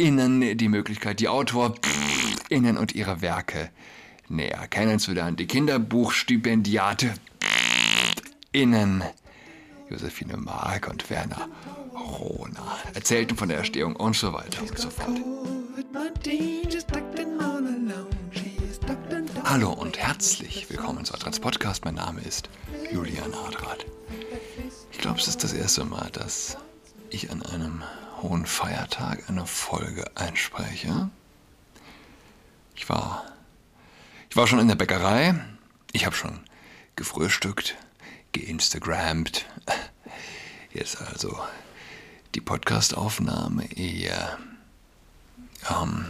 AutorInnen die Möglichkeit, die AutorInnen und ihre Werke näher kennenzulernen. Die Kinderbuchstipendiate innen Josephine Mark und Werner Rona erzählten von der Erstehung und so weiter und so fort. Hallo und herzlich willkommen zu Adrats Podcast. Mein Name ist Julian Adrat. Ich glaube, es ist das erste Mal, dass ich an einem hohen Feiertag eine Folge einspreche. Ich war, ich war schon in der Bäckerei. Ich habe schon gefrühstückt, geinstagrammt. Jetzt also die Podcastaufnahme eher ähm,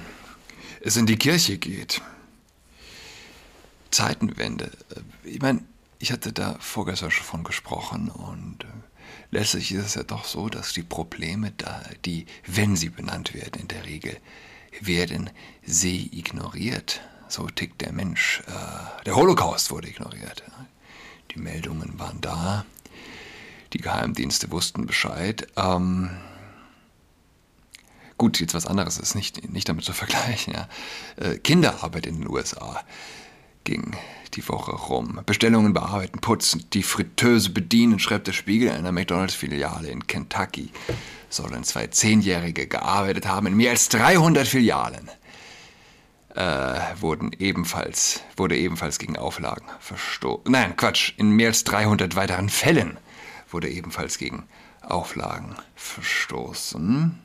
es in die Kirche geht. Zeitenwende. Ich meine, ich hatte da vorgestern schon von gesprochen und äh, letztlich ist es ja doch so, dass die Probleme da, die, wenn sie benannt werden, in der Regel werden sie ignoriert. So tickt der Mensch. Äh, der Holocaust wurde ignoriert. Die Meldungen waren da. Die Geheimdienste wussten Bescheid. Ähm, gut, jetzt was anderes ist nicht, nicht damit zu vergleichen. Ja. Äh, Kinderarbeit in den USA ging die Woche rum. Bestellungen bearbeiten, putzen, die Fritteuse bedienen, schreibt der Spiegel in einer McDonalds-Filiale in Kentucky. Sollen zwei Zehnjährige gearbeitet haben in mehr als 300 Filialen. Äh, wurden ebenfalls, wurde ebenfalls gegen Auflagen verstoßen. Nein, Quatsch, in mehr als 300 weiteren Fällen wurde ebenfalls gegen Auflagen verstoßen.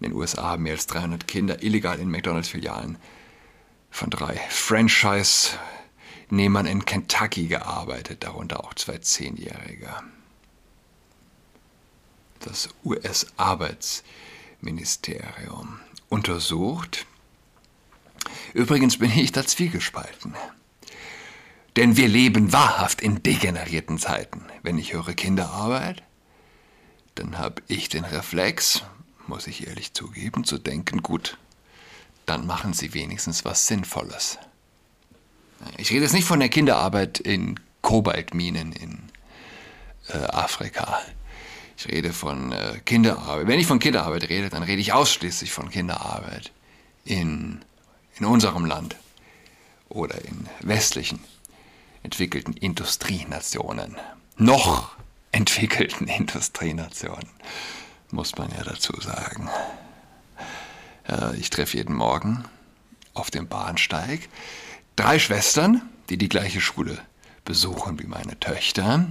In den USA haben mehr als 300 Kinder illegal in McDonalds-Filialen von drei Franchise-Nehmern in Kentucky gearbeitet, darunter auch zwei Zehnjährige. Das US-Arbeitsministerium untersucht. Übrigens bin ich da zwiegespalten. Denn wir leben wahrhaft in degenerierten Zeiten. Wenn ich höre Kinderarbeit, dann habe ich den Reflex, muss ich ehrlich zugeben, zu denken, gut, dann machen Sie wenigstens was Sinnvolles. Ich rede jetzt nicht von der Kinderarbeit in Kobaltminen in äh, Afrika. Ich rede von äh, Kinderarbeit. Wenn ich von Kinderarbeit rede, dann rede ich ausschließlich von Kinderarbeit in, in unserem Land oder in westlichen entwickelten Industrienationen. Noch entwickelten Industrienationen, muss man ja dazu sagen. Äh, ich treffe jeden Morgen auf dem Bahnsteig drei Schwestern, die die gleiche Schule besuchen wie meine Töchter.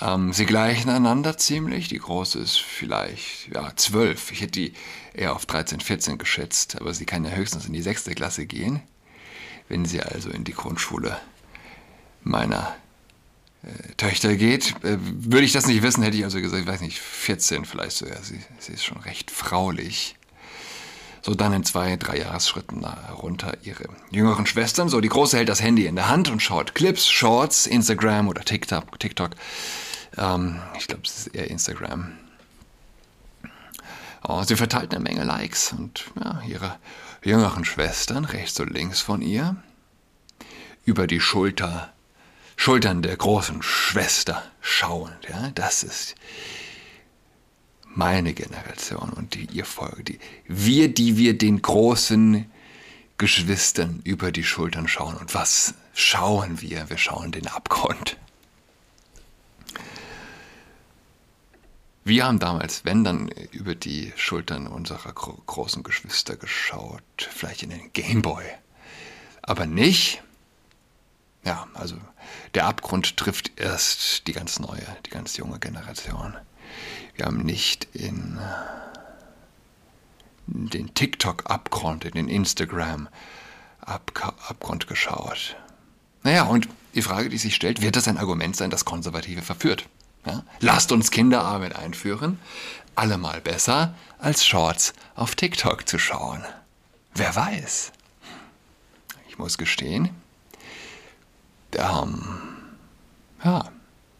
Ähm, sie gleichen einander ziemlich. Die große ist vielleicht ja, zwölf. Ich hätte die eher auf 13, 14 geschätzt, aber sie kann ja höchstens in die sechste Klasse gehen. Wenn sie also in die Grundschule meiner Töchter geht, äh, würde ich das nicht wissen, hätte ich also gesagt, ich weiß nicht, 14 vielleicht so. Ja, sie, sie ist schon recht fraulich. So dann in zwei, drei Jahresschritten runter ihre jüngeren Schwestern. So, die Große hält das Handy in der Hand und schaut Clips, Shorts, Instagram oder TikTok. TikTok. Ähm, ich glaube, es ist eher Instagram. Oh, sie verteilt eine Menge Likes und ja, ihre jüngeren Schwestern rechts und links von ihr über die Schulter Schultern der großen Schwester schauend. Ja? Das ist meine Generation und die ihr folgt. Die, wir, die wir den großen Geschwistern über die Schultern schauen. Und was schauen wir? Wir schauen den Abgrund. Wir haben damals, wenn dann, über die Schultern unserer gro großen Geschwister geschaut, vielleicht in den Gameboy. Aber nicht ja, also der Abgrund trifft erst die ganz neue, die ganz junge Generation. Wir haben nicht in den TikTok-Abgrund, in den Instagram-Abgrund geschaut. Naja, und die Frage, die sich stellt, wird das ein Argument sein, das Konservative verführt? Ja? Lasst uns Kinderarbeit einführen. Allemal besser, als Shorts auf TikTok zu schauen. Wer weiß? Ich muss gestehen, ähm, ja,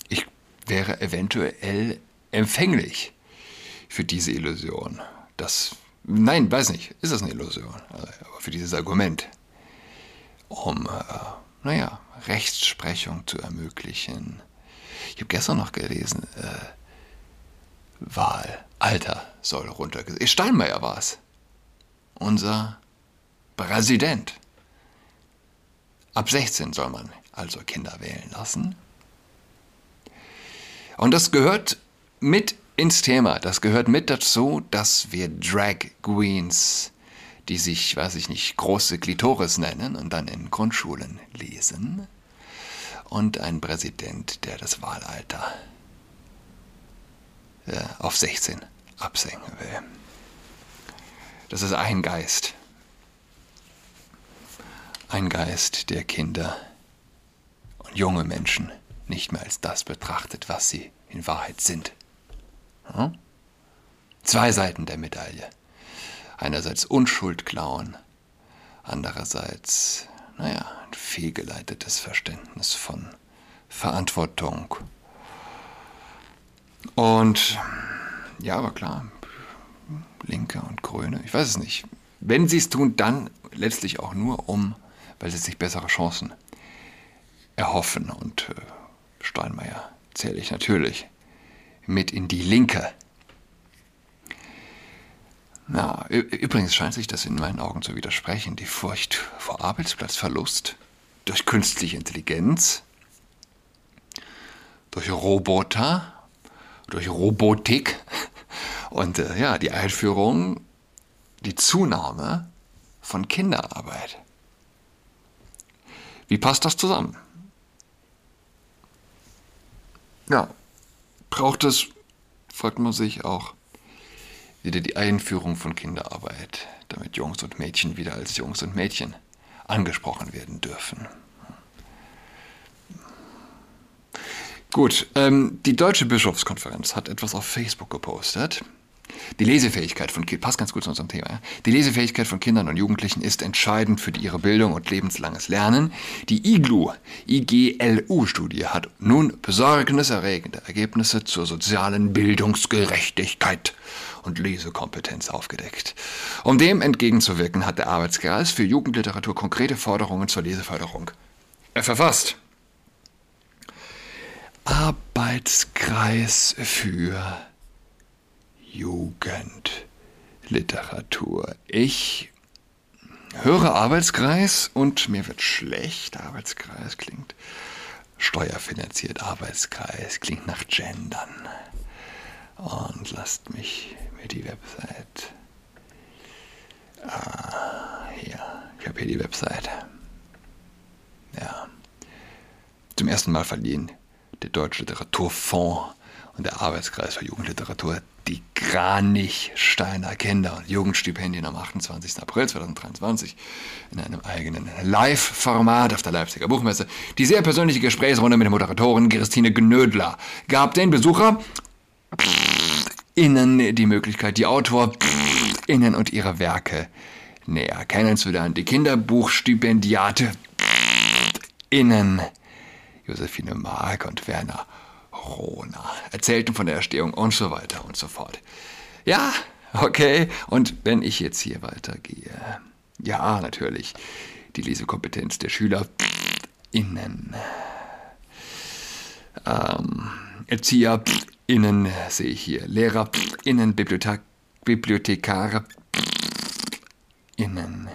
ich wäre eventuell empfänglich für diese Illusion. Das, nein, weiß nicht, ist das eine Illusion, aber für dieses Argument, um, äh, naja, Rechtsprechung zu ermöglichen. Ich habe gestern noch gelesen, äh, Wahl, Alter soll runtergesetzt. Steinmeier war es. Unser Präsident. Ab 16 soll man also Kinder wählen lassen. Und das gehört mit ins Thema. Das gehört mit dazu, dass wir Drag Queens, die sich, weiß ich nicht, große Klitoris nennen und dann in Grundschulen lesen. Und ein Präsident, der das Wahlalter äh, auf 16 absenken will. Das ist ein Geist. Ein Geist, der Kinder junge Menschen nicht mehr als das betrachtet, was sie in Wahrheit sind. Hm? Zwei Seiten der Medaille. Einerseits Unschuld klauen, andererseits, naja, ein fehlgeleitetes Verständnis von Verantwortung. Und ja, aber klar, Linke und Grüne, ich weiß es nicht. Wenn sie es tun, dann letztlich auch nur um, weil sie sich bessere Chancen erhoffen. Und äh, Steinmeier zähle ich natürlich mit in die Linke. Na, übrigens scheint sich das in meinen Augen zu widersprechen. Die Furcht vor Arbeitsplatzverlust durch künstliche Intelligenz, durch Roboter, durch Robotik und äh, ja, die Einführung, die Zunahme von Kinderarbeit. Wie passt das zusammen? Ja, braucht es, fragt man sich auch, wieder die Einführung von Kinderarbeit, damit Jungs und Mädchen wieder als Jungs und Mädchen angesprochen werden dürfen. Gut, ähm, die Deutsche Bischofskonferenz hat etwas auf Facebook gepostet. Die Lesefähigkeit von Kindern, passt ganz gut zu unserem Thema. Ja? Die Lesefähigkeit von Kindern und Jugendlichen ist entscheidend für ihre Bildung und lebenslanges Lernen. Die IGLU, IGLU-Studie hat nun besorgniserregende Ergebnisse zur sozialen Bildungsgerechtigkeit und Lesekompetenz aufgedeckt. Um dem entgegenzuwirken, hat der Arbeitskreis für Jugendliteratur konkrete Forderungen zur Leseförderung verfasst. Arbeitskreis für Jugendliteratur. Ich höre Arbeitskreis und mir wird schlecht. Arbeitskreis klingt steuerfinanziert. Arbeitskreis klingt nach Gendern. Und lasst mich mir die Website. Ah, hier. Ich habe hier die Website. Ja. Zum ersten Mal verliehen der Deutsche Literaturfonds und der Arbeitskreis für Jugendliteratur die Kranich-Steiner Kinder- und Jugendstipendien am 28. April 2023 in einem eigenen Live-Format auf der Leipziger Buchmesse. Die sehr persönliche Gesprächsrunde mit der Moderatorin Christine Gnödler gab den Besucher innen die Möglichkeit, die Autor innen und ihre Werke näher kennenzulernen. Die Kinderbuchstipendiate innen Josephine Mark und Werner Corona, erzählten von der Erstehung und so weiter und so fort. Ja, okay, und wenn ich jetzt hier weitergehe, ja, natürlich, die Lesekompetenz der Schüler innen. Ähm, Erzieher innen sehe ich hier, Lehrer innen, Bibliothek, Bibliothekare innen.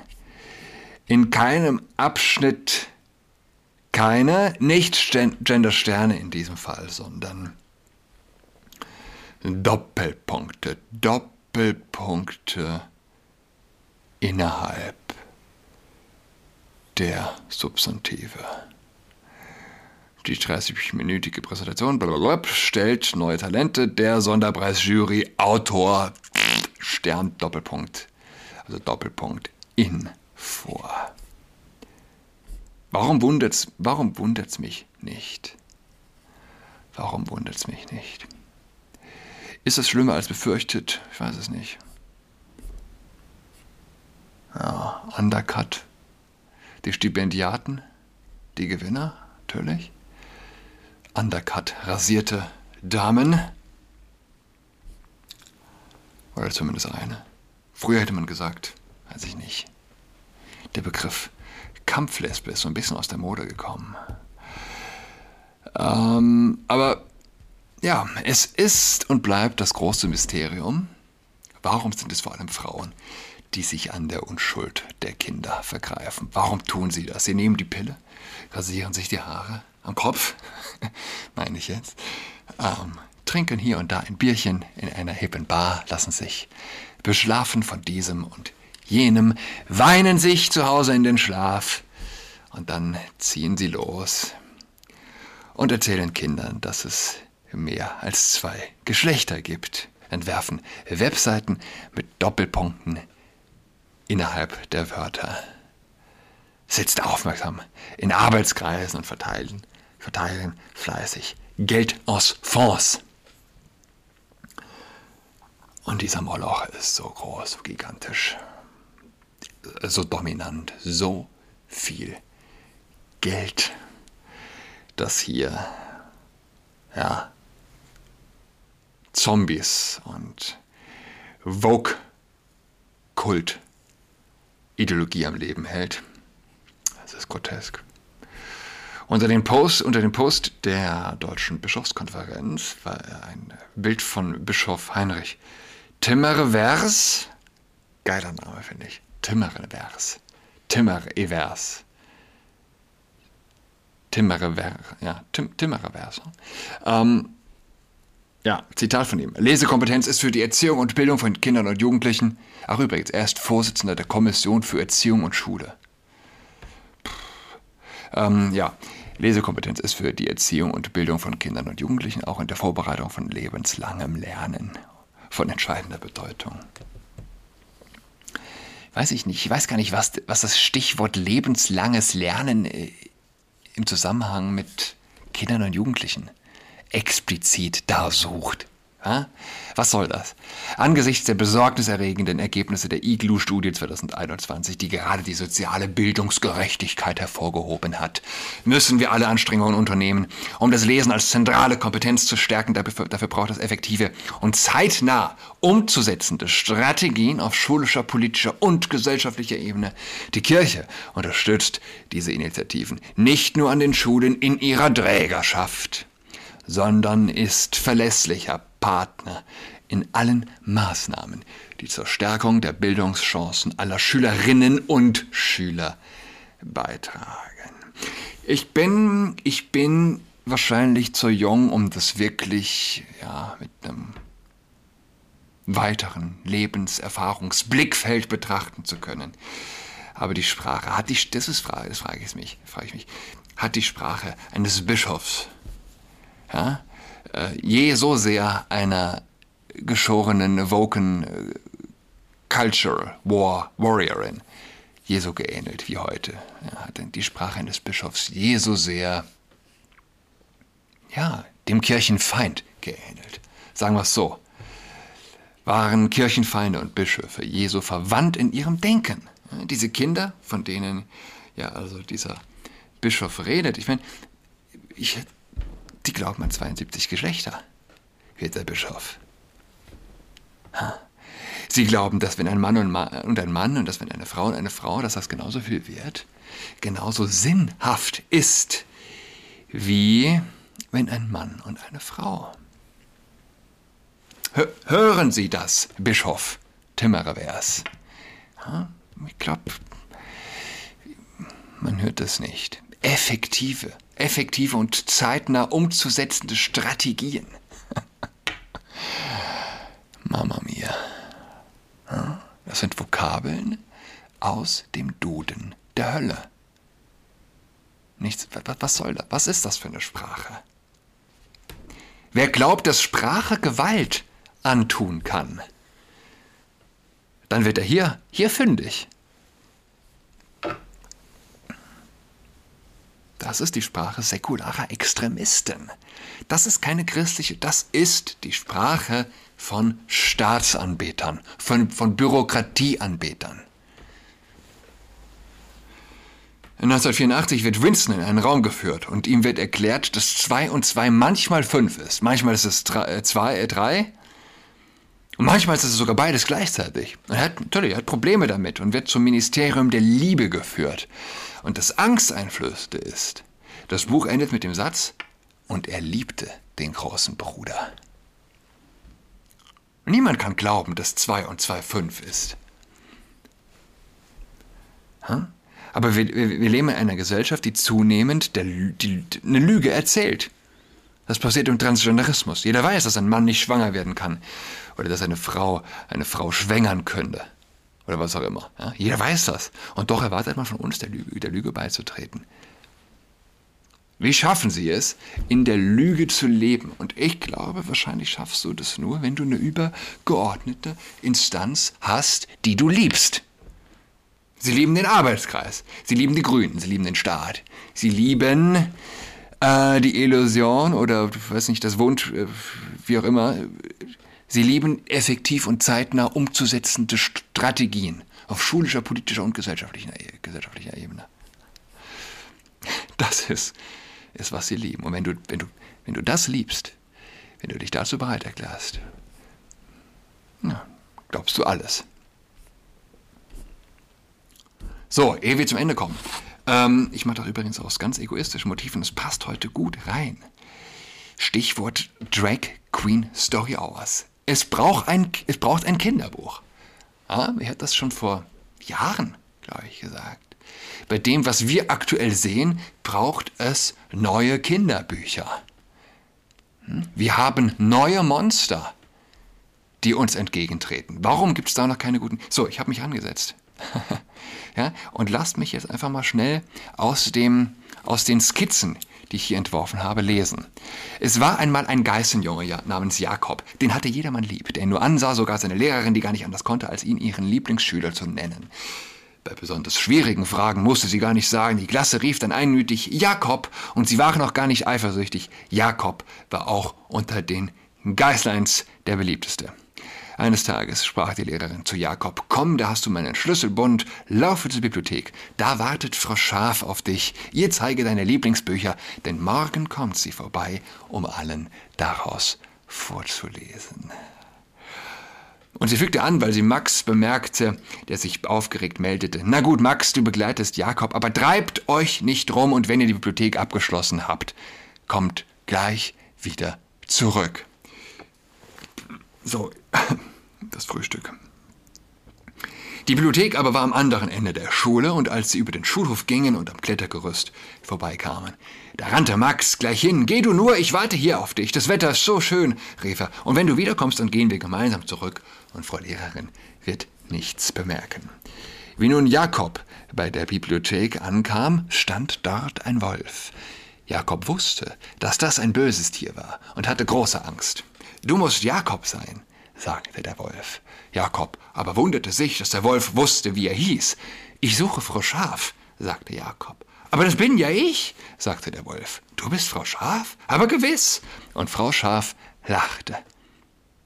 In keinem Abschnitt keine Nicht-Gender-Sterne in diesem Fall, sondern Doppelpunkte, Doppelpunkte innerhalb der Substantive. Die 30-minütige Präsentation blablabla, stellt neue Talente der Sonderpreisjury Autor Stern Doppelpunkt, also Doppelpunkt in vor. Warum wundert's, warum wundert's mich nicht? Warum wundert's mich nicht? Ist es schlimmer als befürchtet? Ich weiß es nicht. Ja, Undercut. Die Stipendiaten, die Gewinner, natürlich. Undercut, rasierte Damen. Oder zumindest eine. Früher hätte man gesagt, weiß ich nicht. Der Begriff Kampflesbe ist so ein bisschen aus der Mode gekommen. Ähm, aber Ja, es ist und bleibt das große Mysterium. Warum sind es vor allem Frauen, die sich an der Unschuld der Kinder vergreifen? Warum tun sie das? Sie nehmen die Pille, rasieren sich die Haare am Kopf, meine ich jetzt, ähm, trinken hier und da ein Bierchen in einer hippen Bar, lassen sich beschlafen von diesem und jenem, weinen sich zu Hause in den Schlaf und dann ziehen sie los und erzählen Kindern, dass es mehr als zwei Geschlechter gibt, entwerfen Webseiten mit Doppelpunkten innerhalb der Wörter, sitzt aufmerksam in Arbeitskreisen und verteilen, verteilen fleißig Geld aus Fonds. Und dieser Moloch ist so groß, so gigantisch, so dominant, so viel Geld, dass hier, ja, Zombies und Vogue-Kult Ideologie am Leben hält. Das ist grotesk. Unter dem Post, unter dem Post der Deutschen Bischofskonferenz war ein Bild von Bischof Heinrich Timmervers. Geiler Name, finde ich. Timmervers. Timmerevers. Timmerevers. Ja, Tim, Timmerevers. Ähm, ja, Zitat von ihm. Lesekompetenz ist für die Erziehung und Bildung von Kindern und Jugendlichen. Ach übrigens, er ist Vorsitzender der Kommission für Erziehung und Schule. Ähm, ja, Lesekompetenz ist für die Erziehung und Bildung von Kindern und Jugendlichen auch in der Vorbereitung von lebenslangem Lernen von entscheidender Bedeutung. Weiß ich nicht, ich weiß gar nicht, was, was das Stichwort lebenslanges Lernen äh, im Zusammenhang mit Kindern und Jugendlichen explizit da sucht. Was soll das? Angesichts der besorgniserregenden Ergebnisse der IGLU-Studie 2021, die gerade die soziale Bildungsgerechtigkeit hervorgehoben hat, müssen wir alle Anstrengungen unternehmen, um das Lesen als zentrale Kompetenz zu stärken. Dafür, dafür braucht es effektive und zeitnah umzusetzende Strategien auf schulischer, politischer und gesellschaftlicher Ebene. Die Kirche unterstützt diese Initiativen nicht nur an den Schulen in ihrer Trägerschaft, sondern ist verlässlicher Partner in allen Maßnahmen, die zur Stärkung der Bildungschancen aller Schülerinnen und Schüler beitragen. Ich bin, ich bin wahrscheinlich zu jung, um das wirklich ja, mit einem weiteren Lebenserfahrungsblickfeld betrachten zu können. Aber die Sprache, hat die, das ist Frage, das frage ich mich, frage ich mich, hat die Sprache eines Bischofs, ja, je so sehr einer geschorenen Woken äh, Culture War Warriorin je so geähnelt wie heute. Er hat die Sprache eines Bischofs je so sehr, ja, dem Kirchenfeind geähnelt. Sagen wir es so. Waren Kirchenfeinde und Bischöfe je so verwandt in ihrem Denken? Diese Kinder, von denen ja also dieser Bischof redet, ich meine, ich die glauben an 72 Geschlechter, wird der Bischof. Sie glauben, dass wenn ein Mann und ein Mann und dass wenn eine Frau und eine Frau, dass das genauso viel wert, genauso sinnhaft ist, wie wenn ein Mann und eine Frau. Hören Sie das, Bischof Timmerevers? Ich glaube, man hört es nicht. Effektive effektive und zeitnah umzusetzende Strategien. Mama mia. Das sind Vokabeln aus dem Duden der Hölle. Nichts, was soll das? Was ist das für eine Sprache? Wer glaubt, dass Sprache Gewalt antun kann, dann wird er hier, hier fündig. Das ist die Sprache säkularer Extremisten. Das ist keine christliche, das ist die Sprache von Staatsanbetern, von, von Bürokratieanbetern. 1984 wird Winston in einen Raum geführt und ihm wird erklärt, dass 2 und 2 manchmal 5 ist. Manchmal ist es 2, äh, 3 äh, und manchmal ist es sogar beides gleichzeitig. Er hat, natürlich, er hat Probleme damit und wird zum Ministerium der Liebe geführt. Und das angsteinflößende ist, das Buch endet mit dem Satz, und er liebte den großen Bruder. Niemand kann glauben, dass 2 und 2 5 ist. Hm? Aber wir, wir, wir, leben in einer Gesellschaft, die zunehmend der, die, eine Lüge erzählt. Das passiert im Transgenderismus. Jeder weiß, dass ein Mann nicht schwanger werden kann. Oder dass eine Frau eine Frau schwängern könnte. Oder was auch immer. Ja? Jeder weiß das. Und doch erwartet man von uns, der Lüge, der Lüge beizutreten. Wie schaffen sie es, in der Lüge zu leben? Und ich glaube, wahrscheinlich schaffst du das nur, wenn du eine übergeordnete Instanz hast, die du liebst. Sie lieben den Arbeitskreis, sie lieben die Grünen, sie lieben den Staat, sie lieben äh, die Illusion oder, weiß nicht, das Wunsch, äh, wie auch immer. Sie lieben effektiv und zeitnah umzusetzende Strategien auf schulischer, politischer und gesellschaftlicher, gesellschaftlicher Ebene. Das ist ist, was sie lieben. Und wenn du, wenn du, wenn du das liebst, wenn du dich dazu bereit erklärst, ja, glaubst du alles. So, ehe wir zum Ende kommen. Ähm, ich mache das übrigens aus ganz egoistischen Motiven. Das passt heute gut rein. Stichwort Drag Queen Story Hours. Es braucht ein, es braucht ein Kinderbuch. Ja, wer hat das schon vor Jahren, glaube ich, gesagt? Bei dem, was wir aktuell sehen, braucht es neue Kinderbücher. Hm? Wir haben neue Monster, die uns entgegentreten. Warum gibt es da noch keine guten? So, ich habe mich angesetzt. ja, und lasst mich jetzt einfach mal schnell aus, dem, aus den Skizzen, die ich hier entworfen habe, lesen. Es war einmal ein Geißenjunge namens Jakob, den hatte jedermann lieb, der ihn nur ansah, sogar seine Lehrerin, die gar nicht anders konnte, als ihn ihren Lieblingsschüler zu nennen. Bei besonders schwierigen Fragen musste sie gar nicht sagen. Die Klasse rief dann einmütig Jakob und sie waren auch gar nicht eifersüchtig. Jakob war auch unter den Geißleins der beliebteste. Eines Tages sprach die Lehrerin zu Jakob, komm, da hast du meinen Schlüsselbund, laufe zur Bibliothek, da wartet Frau Schaf auf dich, ihr zeige deine Lieblingsbücher, denn morgen kommt sie vorbei, um allen daraus vorzulesen. Und sie fügte an, weil sie Max bemerkte, der sich aufgeregt meldete. Na gut, Max, du begleitest Jakob, aber treibt euch nicht rum und wenn ihr die Bibliothek abgeschlossen habt, kommt gleich wieder zurück. So, das Frühstück. Die Bibliothek aber war am anderen Ende der Schule, und als sie über den Schulhof gingen und am Klettergerüst vorbeikamen, da rannte Max gleich hin. Geh du nur, ich warte hier auf dich. Das Wetter ist so schön, rief er. Und wenn du wiederkommst, dann gehen wir gemeinsam zurück, und Frau Lehrerin wird nichts bemerken. Wie nun Jakob bei der Bibliothek ankam, stand dort ein Wolf. Jakob wusste, dass das ein böses Tier war und hatte große Angst. Du musst Jakob sein, sagte der Wolf. Jakob aber wunderte sich, dass der Wolf wusste, wie er hieß. Ich suche Frau Schaf, sagte Jakob. Aber das bin ja ich, sagte der Wolf. Du bist Frau Schaf? Aber gewiss. Und Frau Schaf lachte.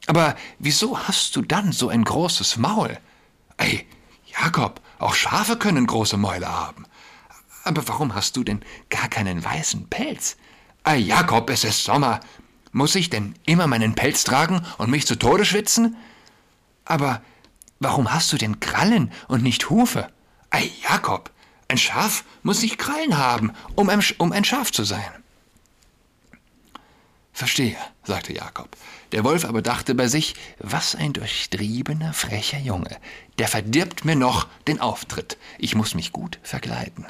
Aber wieso hast du dann so ein großes Maul? Ey, Jakob, auch Schafe können große Mäuler haben. Aber warum hast du denn gar keinen weißen Pelz? Ey, Jakob, es ist Sommer. Muss ich denn immer meinen Pelz tragen und mich zu Tode schwitzen? Aber warum hast du denn Krallen und nicht Hufe? Ei, Jakob, ein Schaf muss nicht Krallen haben, um ein, um ein Schaf zu sein. Verstehe, sagte Jakob. Der Wolf aber dachte bei sich, was ein durchtriebener, frecher Junge. Der verdirbt mir noch den Auftritt. Ich muss mich gut verkleiden.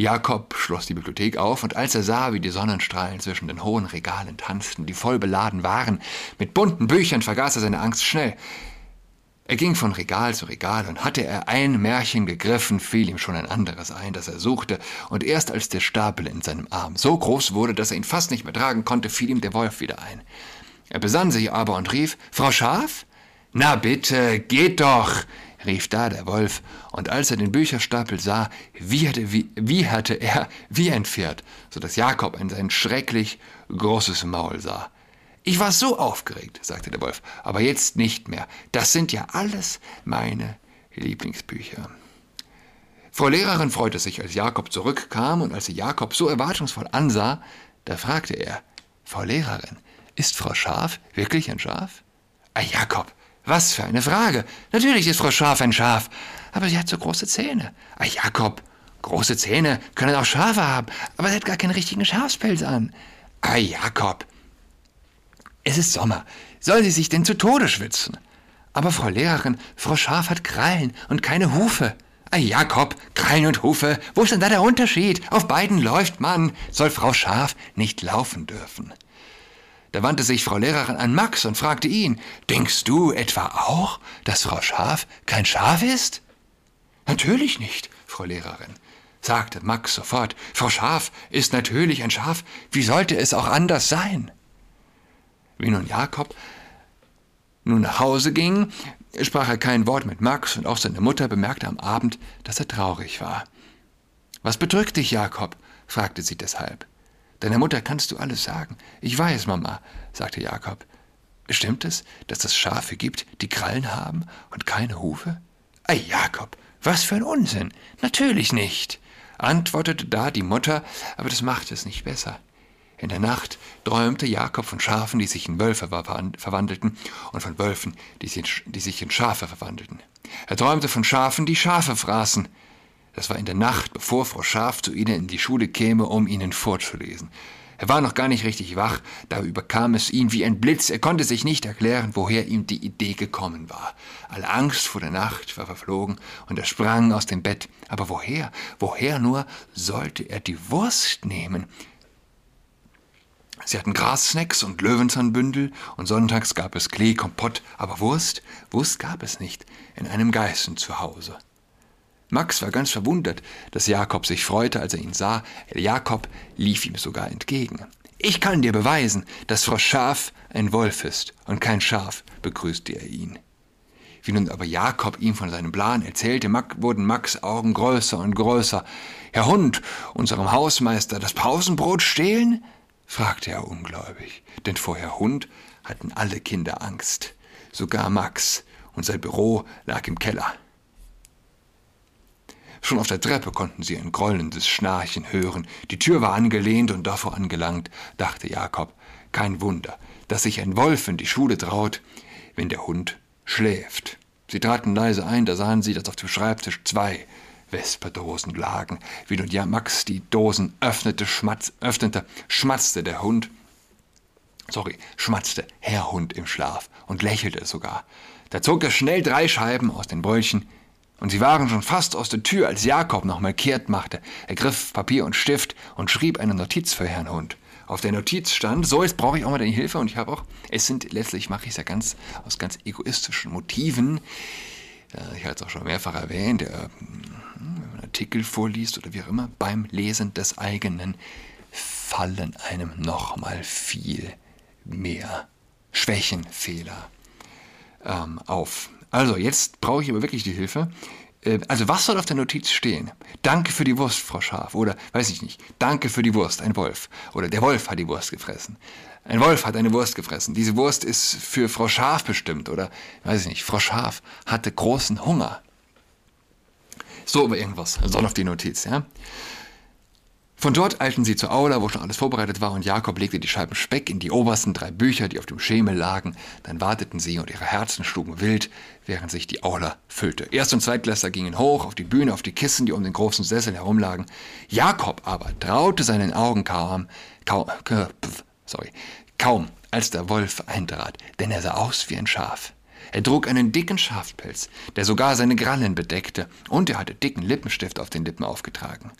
Jakob schloss die Bibliothek auf, und als er sah, wie die Sonnenstrahlen zwischen den hohen Regalen tanzten, die voll beladen waren, mit bunten Büchern vergaß er seine Angst schnell. Er ging von Regal zu Regal, und hatte er ein Märchen gegriffen, fiel ihm schon ein anderes ein, das er suchte, und erst als der Stapel in seinem Arm so groß wurde, dass er ihn fast nicht mehr tragen konnte, fiel ihm der Wolf wieder ein. Er besann sich aber und rief Frau Schaf? Na bitte, geht doch rief da der Wolf, und als er den Bücherstapel sah, wieherte, wie, wieherte er wie ein Pferd, so dass Jakob in sein schrecklich großes Maul sah. Ich war so aufgeregt, sagte der Wolf, aber jetzt nicht mehr. Das sind ja alles meine Lieblingsbücher. Frau Lehrerin freute sich, als Jakob zurückkam, und als sie Jakob so erwartungsvoll ansah, da fragte er, Frau Lehrerin, ist Frau Schaf wirklich ein Schaf? Ah, Jakob, was für eine Frage. Natürlich ist Frau Schaf ein Schaf, aber sie hat so große Zähne. Ah, Jakob, große Zähne können auch Schafe haben, aber sie hat gar keinen richtigen Schafspelz an. Ah, Jakob, es ist Sommer. Soll sie sich denn zu Tode schwitzen? Aber Frau Lehrerin, Frau Schaf hat Krallen und keine Hufe. Ah, Jakob, Krallen und Hufe, wo ist denn da der Unterschied? Auf beiden läuft man. Soll Frau Schaf nicht laufen dürfen? Da wandte sich Frau Lehrerin an Max und fragte ihn, Denkst du etwa auch, dass Frau Schaf kein Schaf ist? Natürlich nicht, Frau Lehrerin, sagte Max sofort. Frau Schaf ist natürlich ein Schaf. Wie sollte es auch anders sein? Wie nun Jakob nun nach Hause ging, sprach er kein Wort mit Max und auch seine Mutter bemerkte am Abend, dass er traurig war. Was bedrückt dich, Jakob? fragte sie deshalb. Deiner Mutter kannst du alles sagen. Ich weiß, Mama, sagte Jakob. Stimmt es, dass es Schafe gibt, die Krallen haben und keine Hufe? Ei, Jakob, was für ein Unsinn. Natürlich nicht, antwortete da die Mutter, aber das machte es nicht besser. In der Nacht träumte Jakob von Schafen, die sich in Wölfe verwandelten, und von Wölfen, die sich in Schafe verwandelten. Er träumte von Schafen, die Schafe fraßen. Das war in der Nacht, bevor Frau Schaf zu ihnen in die Schule käme, um ihnen vorzulesen. Er war noch gar nicht richtig wach, da überkam es ihn wie ein Blitz. Er konnte sich nicht erklären, woher ihm die Idee gekommen war. Alle Angst vor der Nacht war verflogen und er sprang aus dem Bett. Aber woher, woher nur sollte er die Wurst nehmen? Sie hatten Grassnacks und Löwenzahnbündel und sonntags gab es Klee, Kompott, aber Wurst, Wurst gab es nicht in einem Geißen zu Hause. Max war ganz verwundert, dass Jakob sich freute, als er ihn sah. Jakob lief ihm sogar entgegen. Ich kann dir beweisen, dass Frau Schaf ein Wolf ist und kein Schaf, begrüßte er ihn. Wie nun aber Jakob ihm von seinem Plan erzählte, wurden Max Augen größer und größer. Herr Hund, unserem Hausmeister das Pausenbrot stehlen? fragte er ungläubig, denn vor Herr Hund hatten alle Kinder Angst, sogar Max, und sein Büro lag im Keller. Schon auf der Treppe konnten sie ein grollendes Schnarchen hören. Die Tür war angelehnt und davor angelangt, dachte Jakob. Kein Wunder, dass sich ein Wolf in die Schule traut, wenn der Hund schläft. Sie traten leise ein, da sahen sie, dass auf dem Schreibtisch zwei Vesperdosen lagen. Wie nun ja Max die Dosen öffnete, schmatz, öffnete, schmatzte der Hund, sorry, schmatzte Herr Hund im Schlaf und lächelte sogar. Da zog er schnell drei Scheiben aus den Bröllchen, und sie waren schon fast aus der Tür, als Jakob nochmal kehrt machte. Er griff Papier und Stift und schrieb eine Notiz für Herrn Hund. Auf der Notiz stand, so jetzt brauche ich auch mal deine Hilfe und ich habe auch, es sind letztlich mache ich es ja ganz aus ganz egoistischen Motiven. Äh, ich habe es auch schon mehrfach erwähnt, der Artikel vorliest oder wie auch immer, beim Lesen des eigenen fallen einem nochmal viel mehr Schwächen, Fehler ähm, auf. Also, jetzt brauche ich aber wirklich die Hilfe. Äh, also, was soll auf der Notiz stehen? Danke für die Wurst, Frau Schaf. Oder, weiß ich nicht, danke für die Wurst, ein Wolf. Oder der Wolf hat die Wurst gefressen. Ein Wolf hat eine Wurst gefressen. Diese Wurst ist für Frau Schaf bestimmt. Oder, weiß ich nicht, Frau Schaf hatte großen Hunger. So über irgendwas. Soll auf die Notiz, ja. Von dort eilten sie zur Aula, wo schon alles vorbereitet war, und Jakob legte die Scheiben Speck in die obersten drei Bücher, die auf dem Schemel lagen. Dann warteten sie und ihre Herzen schlugen wild, während sich die Aula füllte. Erst- und Zweitklässler gingen hoch auf die Bühne, auf die Kissen, die um den großen Sessel herumlagen. Jakob aber traute seinen Augen kaum, kaum, sorry, kaum, als der Wolf eintrat, denn er sah aus wie ein Schaf. Er trug einen dicken Schafpelz, der sogar seine Krallen bedeckte, und er hatte dicken Lippenstift auf den Lippen aufgetragen.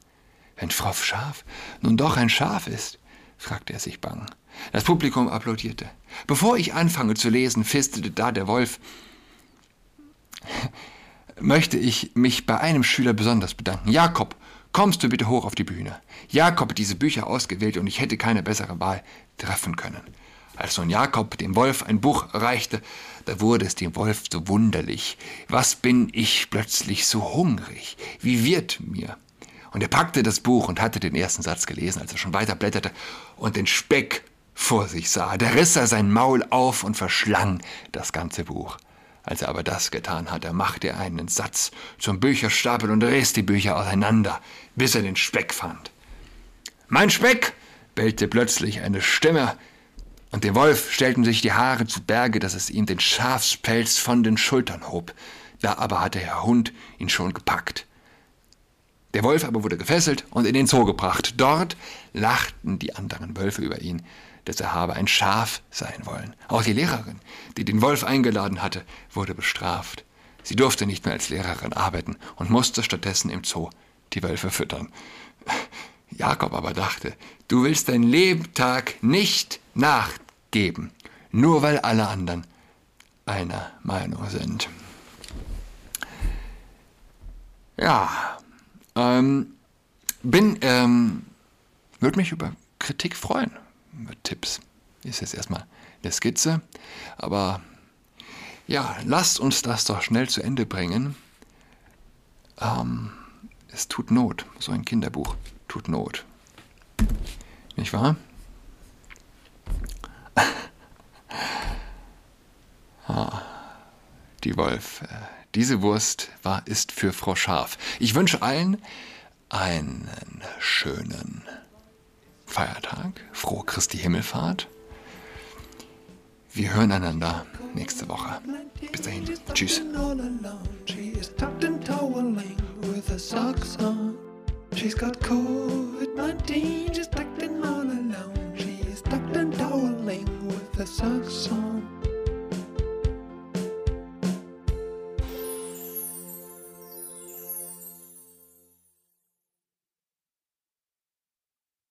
Wenn Frau Schaf nun doch ein Schaf ist, fragte er sich bang. Das Publikum applaudierte. Bevor ich anfange zu lesen, fistete da der Wolf, möchte ich mich bei einem Schüler besonders bedanken. Jakob, kommst du bitte hoch auf die Bühne. Jakob hat diese Bücher ausgewählt und ich hätte keine bessere Wahl treffen können. Als nun Jakob dem Wolf ein Buch reichte, da wurde es dem Wolf so wunderlich. Was bin ich plötzlich so hungrig? Wie wird mir? Und er packte das Buch und hatte den ersten Satz gelesen, als er schon weiter blätterte und den Speck vor sich sah. Da riss er sein Maul auf und verschlang das ganze Buch. Als er aber das getan hatte, machte er einen Satz zum Bücherstapel und riss die Bücher auseinander, bis er den Speck fand. Mein Speck! bellte plötzlich eine Stimme, und dem Wolf stellten sich die Haare zu Berge, dass es ihm den Schafspelz von den Schultern hob. Da aber hatte Herr Hund ihn schon gepackt. Der Wolf aber wurde gefesselt und in den Zoo gebracht. Dort lachten die anderen Wölfe über ihn, dass er habe ein Schaf sein wollen. Auch die Lehrerin, die den Wolf eingeladen hatte, wurde bestraft. Sie durfte nicht mehr als Lehrerin arbeiten und musste stattdessen im Zoo die Wölfe füttern. Jakob aber dachte, du willst dein Lebtag nicht nachgeben, nur weil alle anderen einer Meinung sind. Ja, ähm, bin, ähm, würde mich über Kritik freuen, über Tipps. Ist jetzt erstmal eine Skizze, aber ja, lasst uns das doch schnell zu Ende bringen. Ähm, es tut Not, so ein Kinderbuch tut Not. Nicht wahr? ah, die Wolf. Äh, diese Wurst war, ist für Frau Schaf. Ich wünsche allen einen schönen Feiertag, frohe Christi Himmelfahrt. Wir hören einander nächste Woche. Bis dahin. Tschüss. She's got COVID-19, she's tucked in all alone. She's tucked and toweling with her socks on.